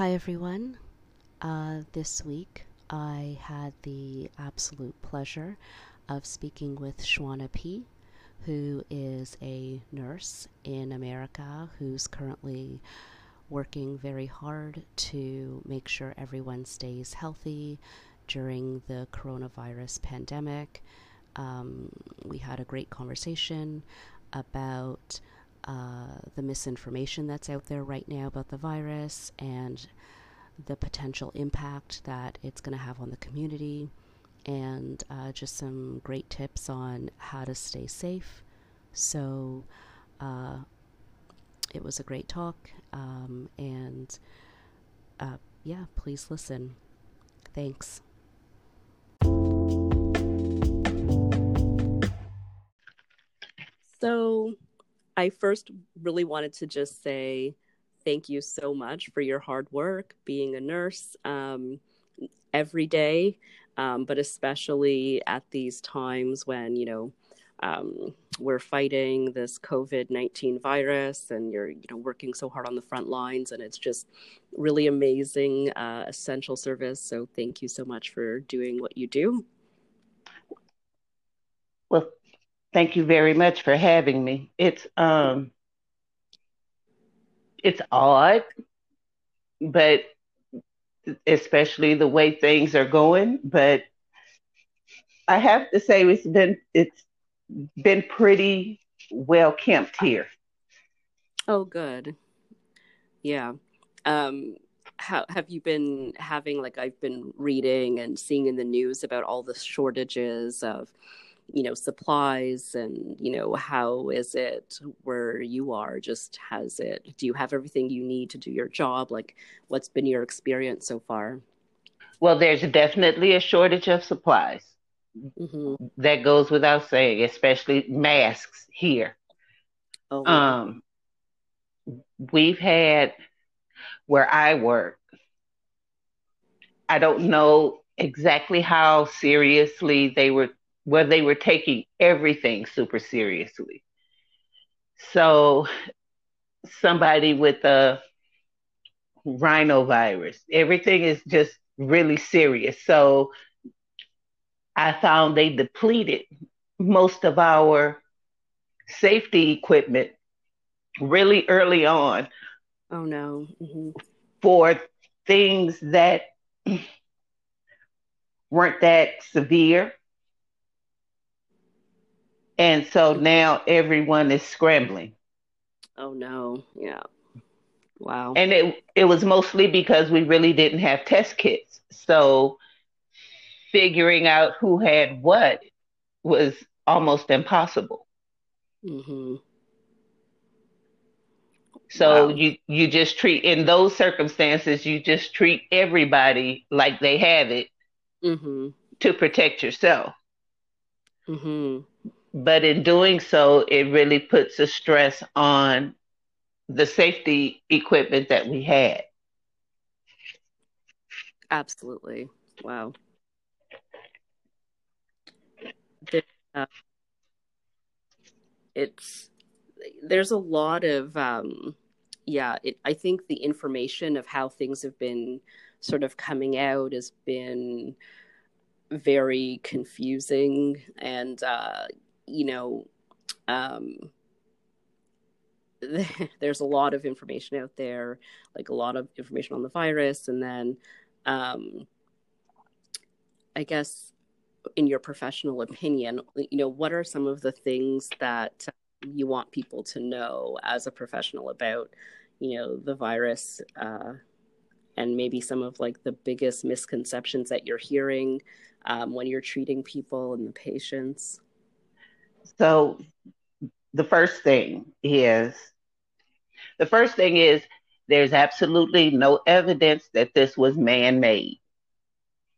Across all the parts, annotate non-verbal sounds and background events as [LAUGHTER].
Hi, everyone. Uh, this week, I had the absolute pleasure of speaking with Shwana P., who is a nurse in America who's currently working very hard to make sure everyone stays healthy during the coronavirus pandemic. Um, we had a great conversation about uh, the misinformation that's out there right now about the virus and the potential impact that it's going to have on the community, and uh, just some great tips on how to stay safe. So, uh, it was a great talk, um, and uh, yeah, please listen. Thanks. So, I first really wanted to just say thank you so much for your hard work being a nurse um, every day, um, but especially at these times when, you know, um, we're fighting this COVID 19 virus and you're, you know, working so hard on the front lines and it's just really amazing, uh, essential service. So thank you so much for doing what you do. Well, Thank you very much for having me. It's um it's odd, but especially the way things are going, but I have to say it's been it's been pretty well kept here. Oh good. Yeah. Um how have you been having like I've been reading and seeing in the news about all the shortages of you know supplies and you know how is it where you are just has it do you have everything you need to do your job? Like what's been your experience so far? Well there's definitely a shortage of supplies. Mm-hmm. that goes without saying especially masks here. Oh, um we've had where i work i don't know exactly how seriously they were where they were taking everything super seriously. So, somebody with a rhinovirus, everything is just really serious. So, I found they depleted most of our safety equipment really early on. Oh no. Mm-hmm. For things that [CLEARS THROAT] weren't that severe. And so now everyone is scrambling. Oh no. Yeah. Wow. And it it was mostly because we really didn't have test kits. So figuring out who had what was almost impossible. hmm So wow. you you just treat in those circumstances you just treat everybody like they have it mm-hmm. to protect yourself. Mm-hmm but in doing so, it really puts a stress on the safety equipment that we had. Absolutely. Wow. Uh, it's there's a lot of um, yeah. It, I think the information of how things have been sort of coming out has been very confusing and uh, you know, um, [LAUGHS] there's a lot of information out there, like a lot of information on the virus, and then um, I guess in your professional opinion, you know, what are some of the things that you want people to know as a professional about, you know, the virus, uh, and maybe some of like the biggest misconceptions that you're hearing um, when you're treating people and the patients? So the first thing is the first thing is there's absolutely no evidence that this was man-made.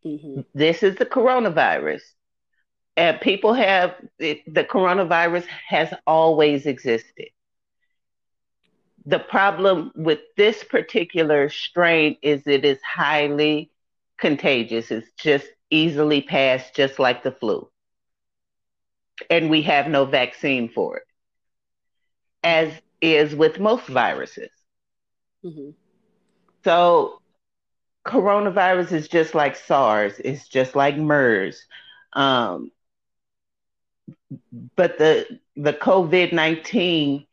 Mm-hmm. This is the coronavirus. And people have it, the coronavirus has always existed. The problem with this particular strain is it is highly contagious. It's just easily passed, just like the flu and we have no vaccine for it, as is with most viruses. Mm-hmm. So coronavirus is just like SARS, it's just like MERS. Um, but the the COVID nineteen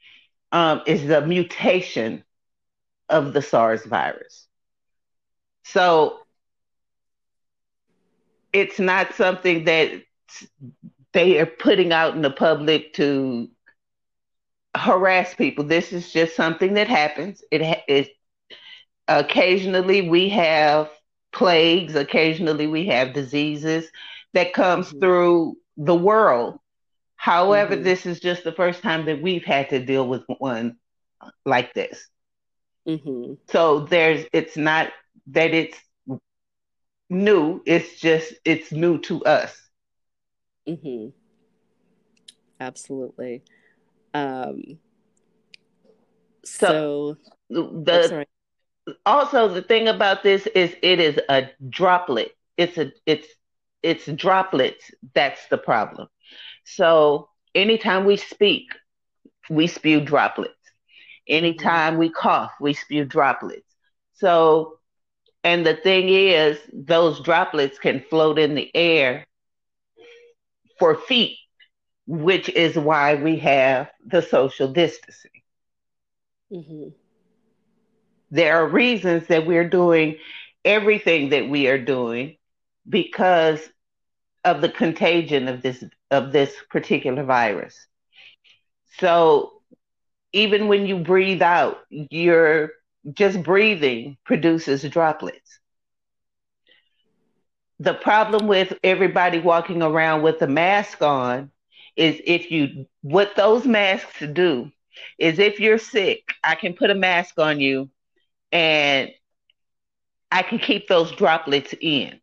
um, is the mutation of the SARS virus. So it's not something that they are putting out in the public to harass people. This is just something that happens. It, it occasionally we have plagues, occasionally we have diseases that comes mm-hmm. through the world. However, mm-hmm. this is just the first time that we've had to deal with one like this. Mm-hmm. So there's it's not that it's new, it's just it's new to us. Mhm. Absolutely. Um so, so the also the thing about this is it is a droplet. It's a it's it's droplets that's the problem. So anytime we speak, we spew droplets. Anytime we cough, we spew droplets. So, and the thing is, those droplets can float in the air for feet, which is why we have the social distancing. Mm-hmm. There are reasons that we're doing everything that we are doing because of the contagion of this of this particular virus. So even when you breathe out, you're just breathing produces droplets. The problem with everybody walking around with a mask on is if you, what those masks do is if you're sick, I can put a mask on you and I can keep those droplets in.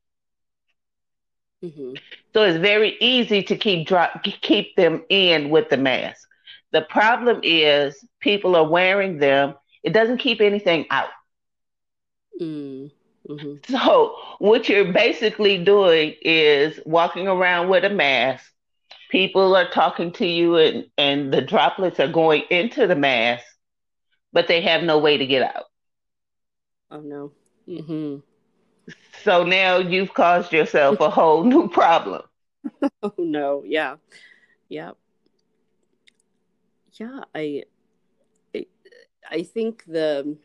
Mm-hmm. So it's very easy to keep drop keep them in with the mask. The problem is people are wearing them. It doesn't keep anything out. Mm, mm-hmm. So what you're basically doing is walking around with a mask. People are talking to you and, and the droplets are going into the mask, but they have no way to get out. Oh no. Mm-hmm. So now you've caused yourself a whole new problem. [LAUGHS] oh no, yeah. Yeah yeah, I, I, I think the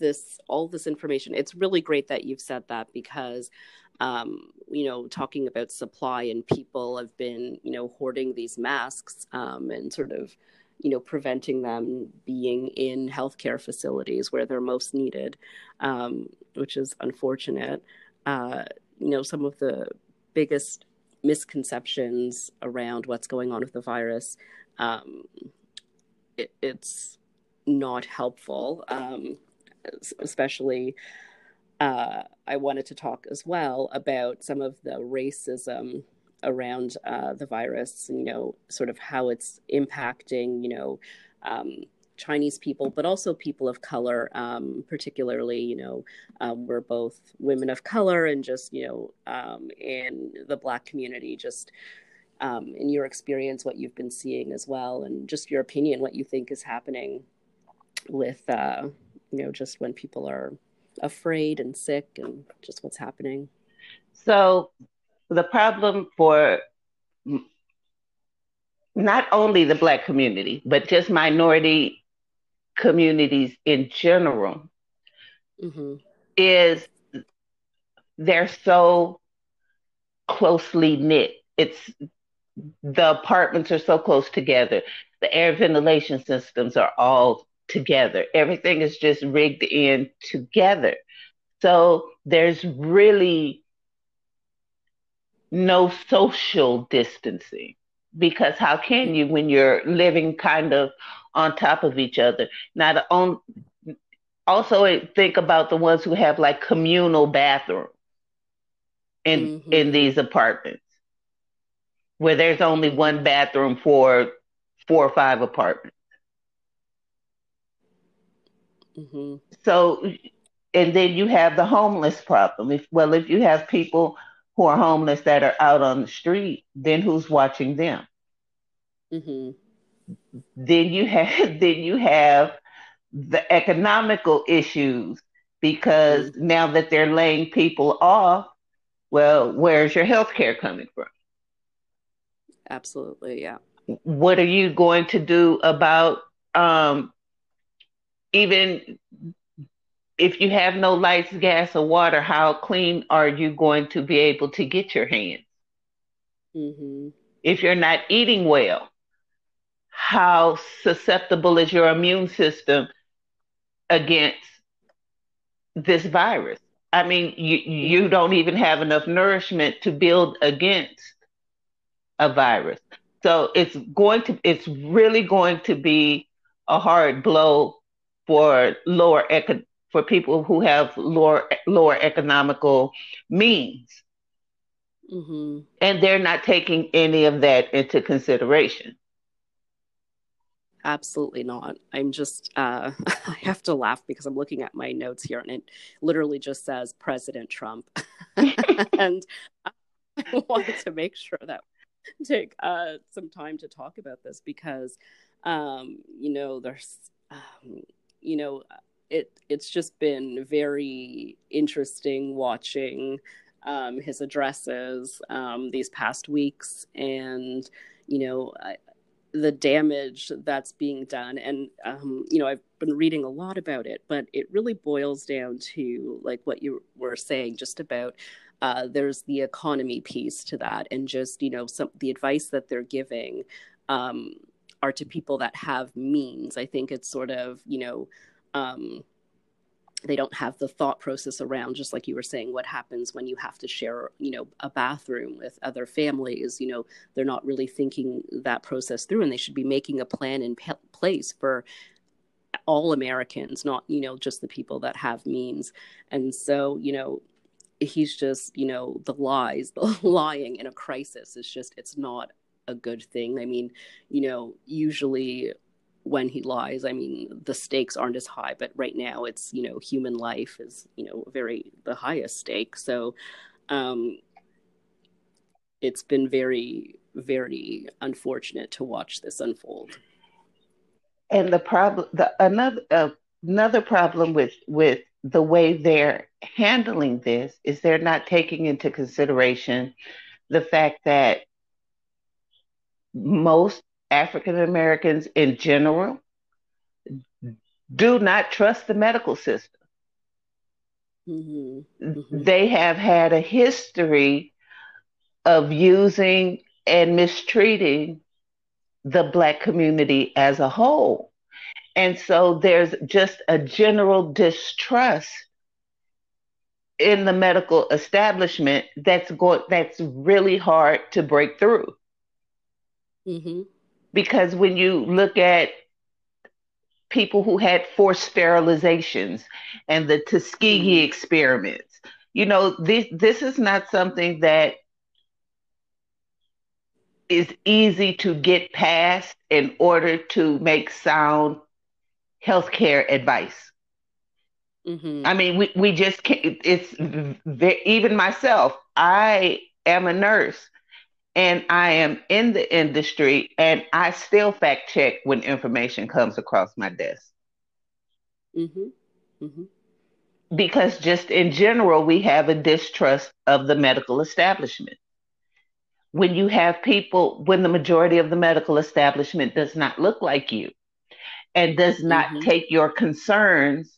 this all this information. It's really great that you've said that because um, you know, talking about supply and people have been, you know, hoarding these masks um, and sort of, you know, preventing them being in healthcare facilities where they're most needed, um, which is unfortunate. Uh, you know, some of the biggest misconceptions around what's going on with the virus um, it, it's not helpful, um, especially. Uh, I wanted to talk as well about some of the racism around uh, the virus, you know, sort of how it's impacting, you know, um, Chinese people, but also people of color, um, particularly, you know, um, we're both women of color and just, you know, um, in the Black community, just um, in your experience, what you've been seeing as well, and just your opinion, what you think is happening with, uh, you know, just when people are afraid and sick and just what's happening. So, the problem for not only the Black community, but just minority communities in general mm-hmm. is they're so closely knit. It's the apartments are so close together. The air ventilation systems are all together. Everything is just rigged in together. So there's really no social distancing because how can you when you're living kind of on top of each other? Not on also think about the ones who have like communal bathrooms in mm-hmm. in these apartments where there's only one bathroom for four or five apartments. Mm-hmm. So, and then you have the homeless problem. If well, if you have people who are homeless that are out on the street, then who's watching them? Mm-hmm. Then you have [LAUGHS] then you have the economical issues because mm-hmm. now that they're laying people off, well, where's your health care coming from? Absolutely, yeah. What are you going to do about um, even if you have no lights, gas, or water? How clean are you going to be able to get your hands? Mm-hmm. If you're not eating well, how susceptible is your immune system against this virus? I mean, you you don't even have enough nourishment to build against a virus. So it's going to it's really going to be a hard blow for lower eco- for people who have lower lower economical means. Mm-hmm. And they're not taking any of that into consideration. Absolutely not. I'm just, uh, [LAUGHS] I have to laugh because I'm looking at my notes here and it literally just says President Trump. [LAUGHS] [LAUGHS] and I wanted to make sure that take uh, some time to talk about this because, um, you know, there's, um, you know, it it's just been very interesting watching um, his addresses um, these past weeks, and you know, I, the damage that's being done and um, you know i've been reading a lot about it but it really boils down to like what you were saying just about uh, there's the economy piece to that and just you know some the advice that they're giving um, are to people that have means. I think it's sort of you know um, they don't have the thought process around just like you were saying what happens when you have to share you know a bathroom with other families. You know they're not really thinking that process through and they should be making a plan in place for all americans not you know just the people that have means. And so you know he's just you know the lies [LAUGHS] the lying in a crisis is just it's not a good thing. I mean you know usually when he lies i mean the stakes aren't as high but right now it's you know human life is you know very the highest stake. So um it's been very very unfortunate to watch this unfold. And the problem the another uh, another problem with with the way they're handling this is they're not taking into consideration the fact that most African Americans in general do not trust the medical system. Mm-hmm. Mm-hmm. They have had a history of using and mistreating the Black community as a whole. And so there's just a general distrust in the medical establishment that's going that's really hard to break through. Mm-hmm because when you look at people who had forced sterilizations and the Tuskegee mm-hmm. experiments, you know, this this is not something that is easy to get past in order to make sound healthcare advice. Mm-hmm. I mean, we, we just can't, it's even myself, I am a nurse and I am in the industry and I still fact check when information comes across my desk. Mm-hmm. Mm-hmm. Because just in general, we have a distrust of the medical establishment. When you have people, when the majority of the medical establishment does not look like you and does not mm-hmm. take your concerns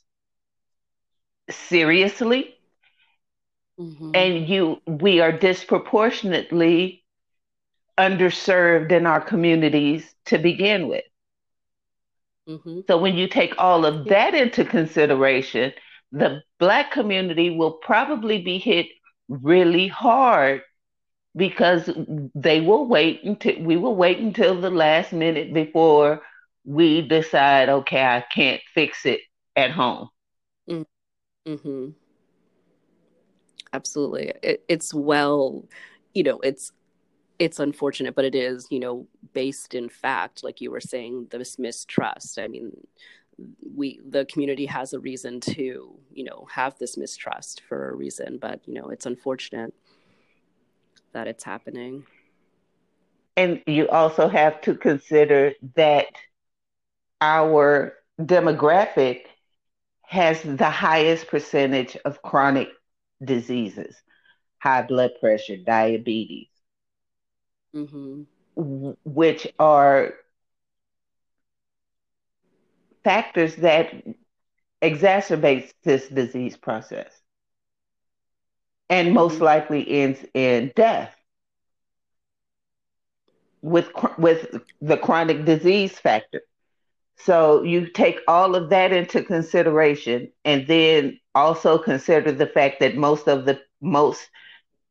seriously, mm-hmm. and you, we are disproportionately underserved in our communities to begin with. Mm-hmm. So when you take all of that into consideration, the Black community will probably be hit really hard because they will wait until we will wait until the last minute before we decide, okay, I can't fix it at home. Mm-hmm. Absolutely. It, it's well, you know, it's it's unfortunate, but it is, you know, based in fact, like you were saying, this mistrust. I mean, we the community has a reason to, you know, have this mistrust for a reason, but you know, it's unfortunate that it's happening. And you also have to consider that our demographic has the highest percentage of chronic diseases, high blood pressure, diabetes, Mm-hmm. which are factors that exacerbates this disease process and most Mm-hmm. likely ends in death with with the chronic disease factor. So you take all of that into consideration and then also consider the fact that most of the most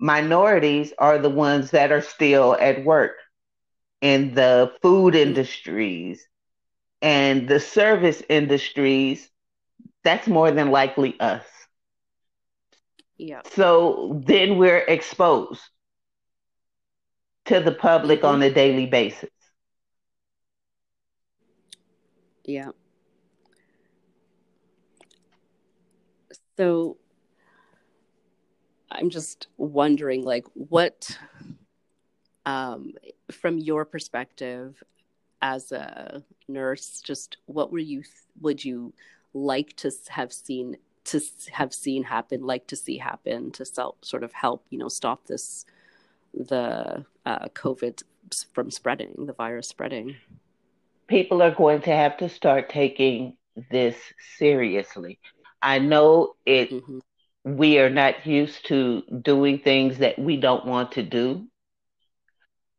minorities are the ones that are still at work in the food industries and the service industries. That's more than likely us. Yeah. So then we're exposed to the public Mhm. on a daily basis. Yeah. So I'm just wondering, like, what, um, from your perspective as a nurse, just what were you, would you like to have seen, to have seen happen, like to see happen to sel- sort of help, you know, stop this, the uh, COVID from spreading, the virus spreading? People are going to have to start taking this seriously. I know it hmm we are not used to doing things that we don't want to do,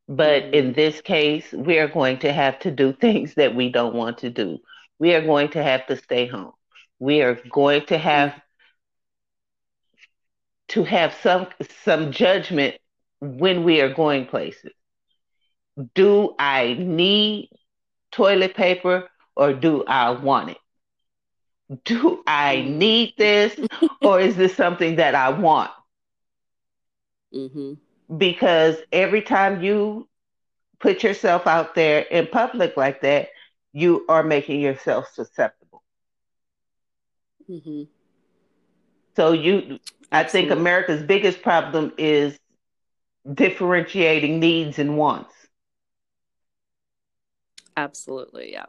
but hmm in this case, we are going to have to do [LAUGHS] things that we don't want to do. We are going to have to stay home. We are going to have to have some some judgment when we are going places. Do I need toilet paper or do I want it? Do I need this or is this something that I want? hmm Because every time you put yourself out there in public like that, you are making yourself susceptible. hmm So you I think. America's biggest problem is differentiating needs and wants. Absolutely. Yeah.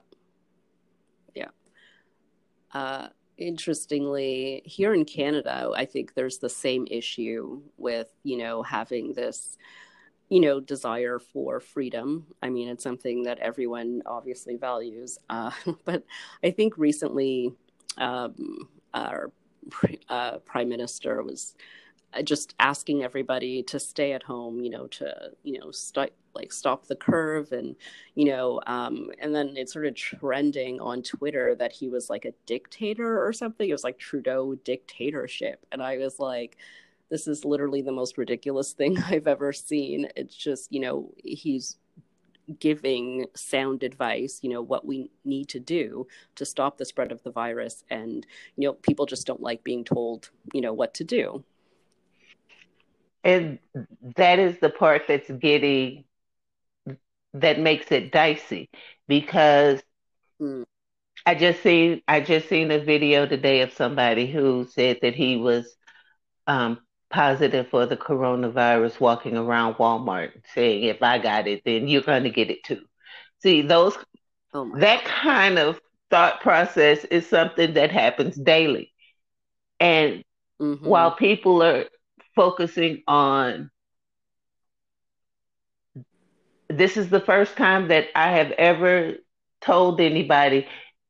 Uh, interestingly, here in Canada, I think there's the same issue with, you know, having this, you know, desire for freedom. I mean, it's something that everyone obviously values. Uh, [LAUGHS] but I think recently, um, our uh, prime minister was just asking everybody to stay at home, you know, to, you know, st- like stop the curve and you know um and then it started trending on twitter that he was like a dictator or something. It was like trudeau dictatorship. And i was like this is literally the most ridiculous [LAUGHS] thing i've ever seen. It's just you know he's giving sound advice you know what we need to do to stop the spread of the virus. And you know people just don't like being told you know what to do And that is the part that's getting that makes it dicey because Mm. I just seen I just seen a video today of somebody who said that he was um, positive for the coronavirus walking around Walmart saying if I got it then you're going to get it too. See those oh that kind of thought process is something that happens daily. And hmm while people are focusing on this is the first time that I have ever told anybody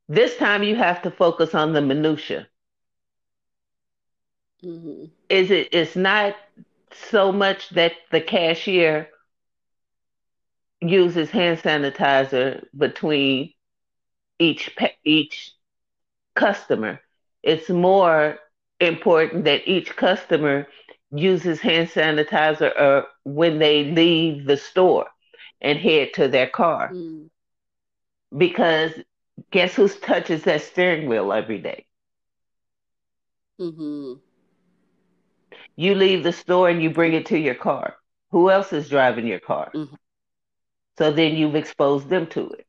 this time you have to focus on the minutia. hmm Is it it's not so much that the cashier uses hand sanitizer between each each customer. It's more important that each customer uses hand sanitizer uh, when they leave the store and head to their car. mm Because guess who touches that steering wheel every day? hmm You leave the store and you bring it to your car. Who else is driving your car? Mhm. So then you've exposed them to it.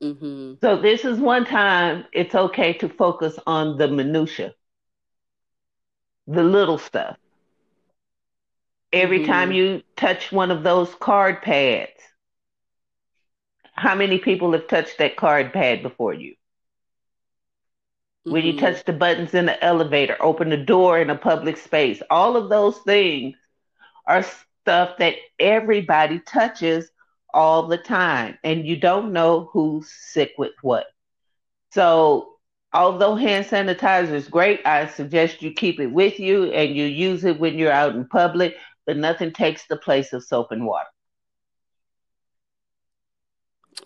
hmm So this is one time it's okay to focus on the minutia, the little stuff. Every Mhm. time you touch one of those card pads, how many people have touched that card pad before you? when you touch the buttons in the elevator, open the door in a public space. All of those things are stuff that everybody touches all the time, and you don't know who's sick with what. So, although hand sanitizer is great, I suggest you keep it with you and you use it when you're out in public, but nothing takes the place of soap and water.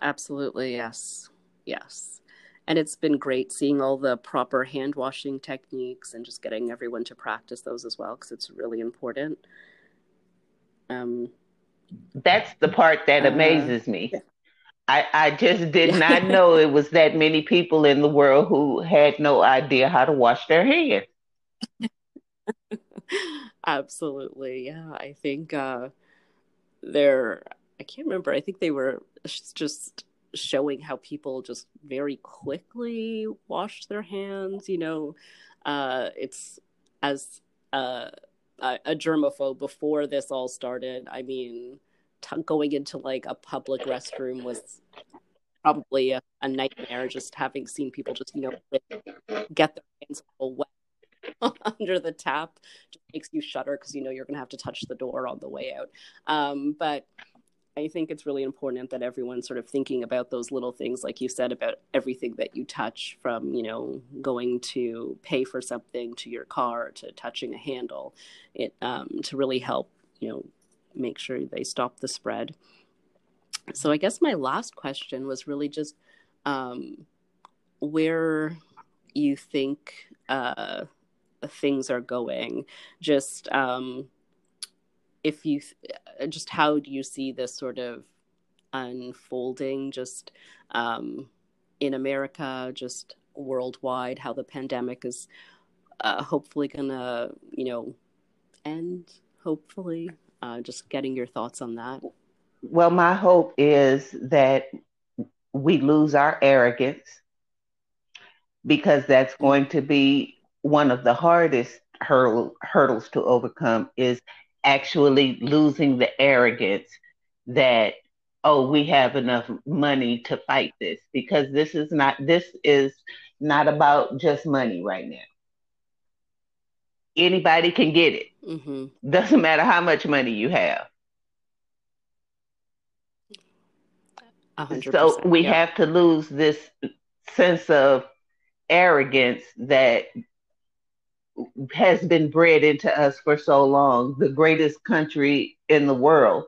Absolutely, yes. Yes and it's been great seeing all the proper hand washing techniques and just getting everyone to practice those as well because it's really important um, that's the part that uh, amazes uh, me yeah. I, I just did not know [LAUGHS] it was that many people in the world who had no idea how to wash their hands [LAUGHS] absolutely yeah i think uh they're i can't remember i think they were just showing how people just very quickly wash their hands. You know, uh, it's as uh, a, a germaphobe before this all started. I mean, t- going into like a public restroom was probably a, a, nightmare. Just having seen people just you know get their hands all wet [LAUGHS] under the tap just makes you shudder because you know you're going to have to touch the door on the way out. Um, but I think it's really important that everyone's sort of thinking about those little things, like you said, about everything that you touch from, you know, going to pay for something to your car to touching a handle, it um, to really help, you know, make sure they stop the spread. So I guess my last question was really just um, where you think uh, things are going. Just um, if you uh, just how do you see this sort of unfolding just um, in America, just worldwide, how the pandemic is uh, hopefully gonna, you know, end. Hopefully, uh, just getting your thoughts on that. Well, my hope is that we lose our arrogance because that's going to be one of the hardest hurdle, hurdles to overcome is actually losing the arrogance that oh we have enough money to fight this because this is not this is not about just money right now anybody can get it mm-hmm. doesn't matter how much money you have 100%, so we yeah. have to lose this sense of arrogance that has been bred into us for so long, the greatest country in the world.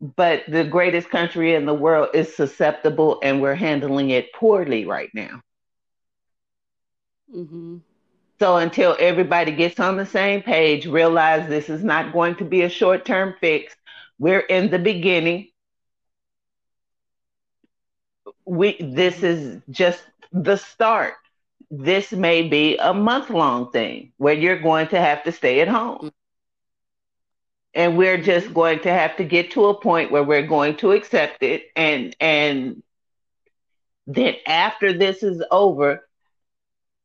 But the greatest country in the world is susceptible and we're handling it poorly right now. Mm-hmm. So until everybody gets on the same page, realize this is not going to be a short term fix. We're in the beginning. We this is just the start this may be a month long thing where you're going to have to stay at home. And we're mm-hmm. just going to have to get to a point where we're going to accept it and and then after this is over,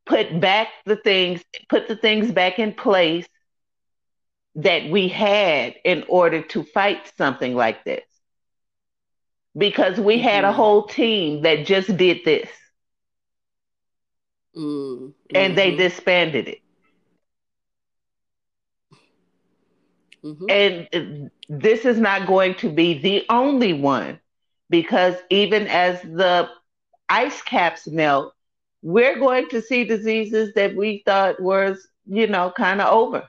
put back the things, put the things back in place that we had in order to fight something like this. Because we mm-hmm. had a mm-hmm. whole team that just did this. Mm-hmm. And they mm-hmm. disbanded it. Mm-hmm. And this is not going to be the only one because even as the ice caps melt, we're going to see diseases that we thought was, you know, kind of over.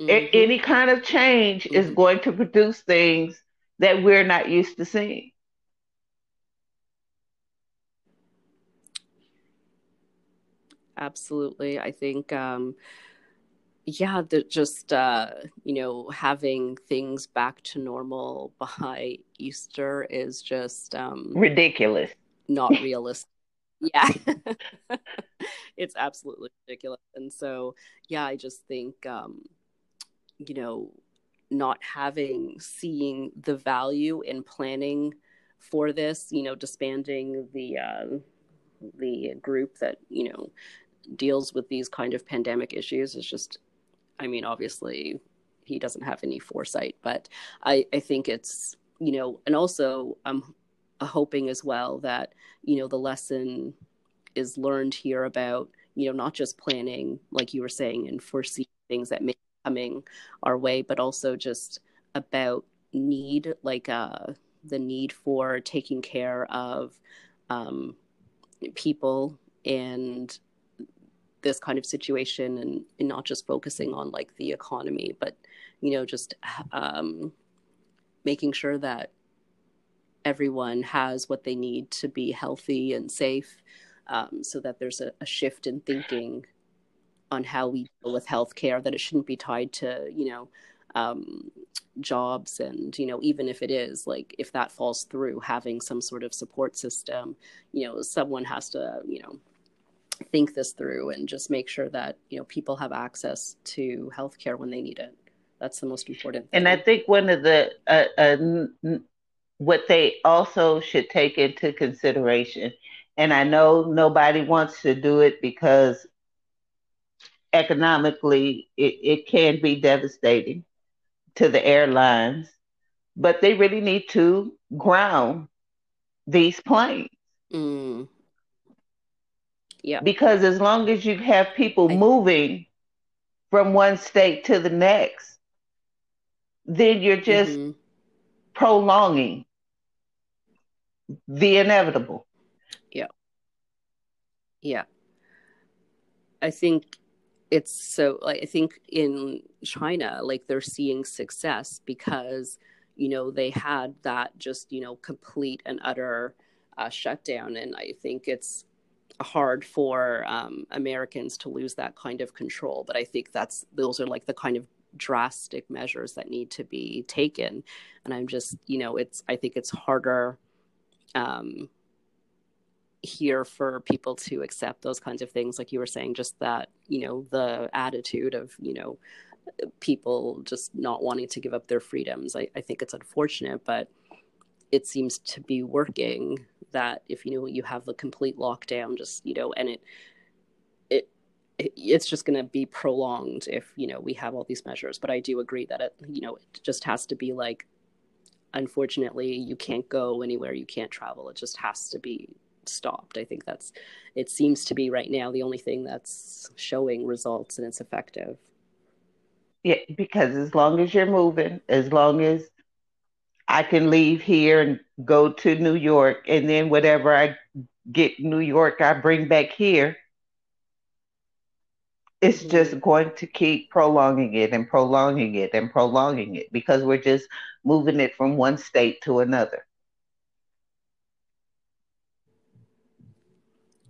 Mm-hmm. any kind of change is mm-hmm. going to produce things that we're not used to seeing. absolutely. I think, um, yeah, that just uh, you know having things back to normal [LAUGHS] by Easter is just um, ridiculous, not realistic. Yeah, [LAUGHS] [LAUGHS] it's absolutely ridiculous. And so, yeah, I just think, um, you know, not having seeing the value in planning for this, you know, disbanding the uh, the group that you know deals with these kind of pandemic issues is just i mean obviously he doesn't have any foresight but i i think it's you know and also i'm hoping as well that you know the lesson is learned here about you know not just planning like you were saying and foreseeing things that may be coming our way but also just about need like uh the need for taking care of um people and this kind of situation and, and, not just focusing on like the economy but you know just um, making sure that everyone has what they need to be healthy and safe um, so that there's a, a, shift in thinking on how we deal with healthcare that it shouldn't be tied to you know um, jobs and you know even if it is like if that falls through having some sort of support system you know someone has to you know think this through and just make sure that you know people have access to healthcare when they need it that's the most important thing. and i think one of the uh, uh, what they also should take into consideration and i know nobody wants to do it because economically it, it can be devastating to the airlines but they really need to ground these planes mm. Yeah. Because as long as you have people I, moving from one state to the next, then you're just mm-hmm. Prolonging the inevitable. Yeah. Yeah. I think it's so I think in China like they're seeing success because you know they had that just you know complete and utter uh, shutdown and I think it's hard for um, Americans to lose that kind of control. But I think that's those are like the kind of drastic measures that need to be taken. And I'm just, you know, it's I think it's harder um, here for people to accept those kinds of things, like you were saying, just that you know the attitude of you know people just not wanting to give up their freedoms. I, I think it's unfortunate, but it seems to be working that if you know you have the complete lockdown just you know and it it's just going to be prolonged if you know we have all these measures but i do agree that it you know it just has to be like unfortunately you can't go anywhere you can't travel it just has to be stopped i think that's it seems to be right now the only thing that's showing results and it's effective yeah because as long as you're moving as long as I can leave here and go to New York, and then whatever I get New York, I bring back here. It's just going to keep prolonging it and prolonging it and prolonging it because we're just moving it from one state to another.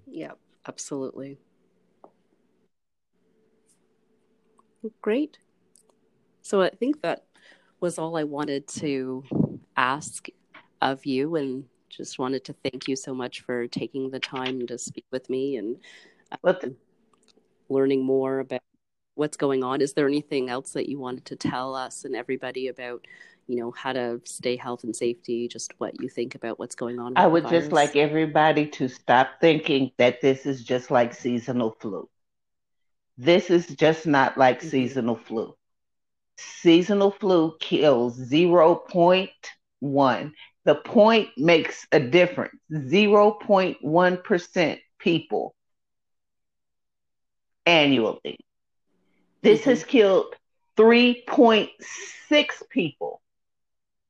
Yep, absolutely. Great. So I think that was all I wanted to ask of you and just wanted to thank you so much for taking the time to speak with me and uh, learning more about what's going on. Is there anything else that you wanted to tell us and everybody about, you know, how to stay health and safety, just what you think about what's going on? I would just like everybody to stop thinking that this is just like seasonal flu. This is just not like mm-hmm. seasonal flu. Seasonal flu kills 0.1. The point makes a difference. 0.1% people annually. This mm-hmm. has killed 3.6 people,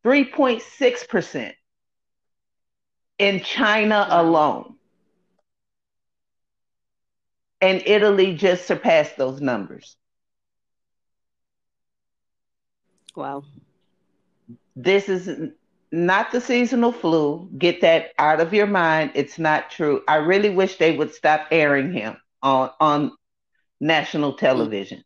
3.6% in China alone. And Italy just surpassed those numbers. Wow. This is not the seasonal flu. Get that out of your mind. It's not true. I really wish they would stop airing him on on national television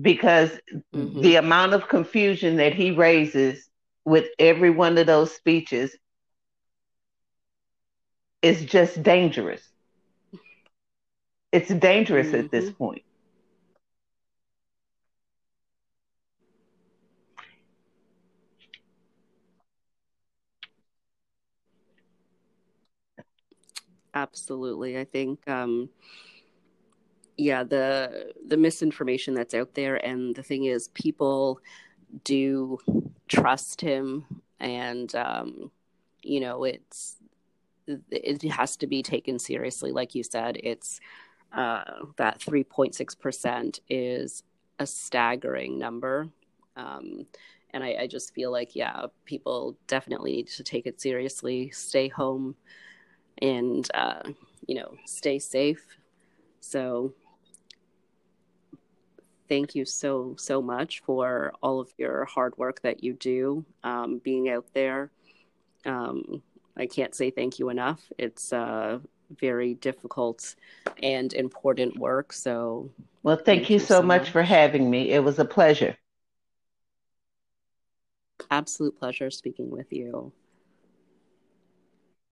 because mm-hmm. the amount of confusion that he raises with every one of those speeches is just dangerous. It's dangerous mm-hmm. at this mm-hmm. point. absolutely i think um yeah the the misinformation that's out there and the thing is people do trust him and um you know it's it has to be taken seriously. Like you said, it's uh, that 3.6% is a staggering number. Um, and I, I, just feel like, yeah, people definitely need to take it seriously, stay home, and, uh, you know, stay safe. So, thank you so, so much for all of your hard work that you do, um, being out there. Um, I can't say thank you enough. It's uh, very difficult and important work. So, well, thank, thank you, you, so, much, much for having me. It was a pleasure. Absolute pleasure speaking with you.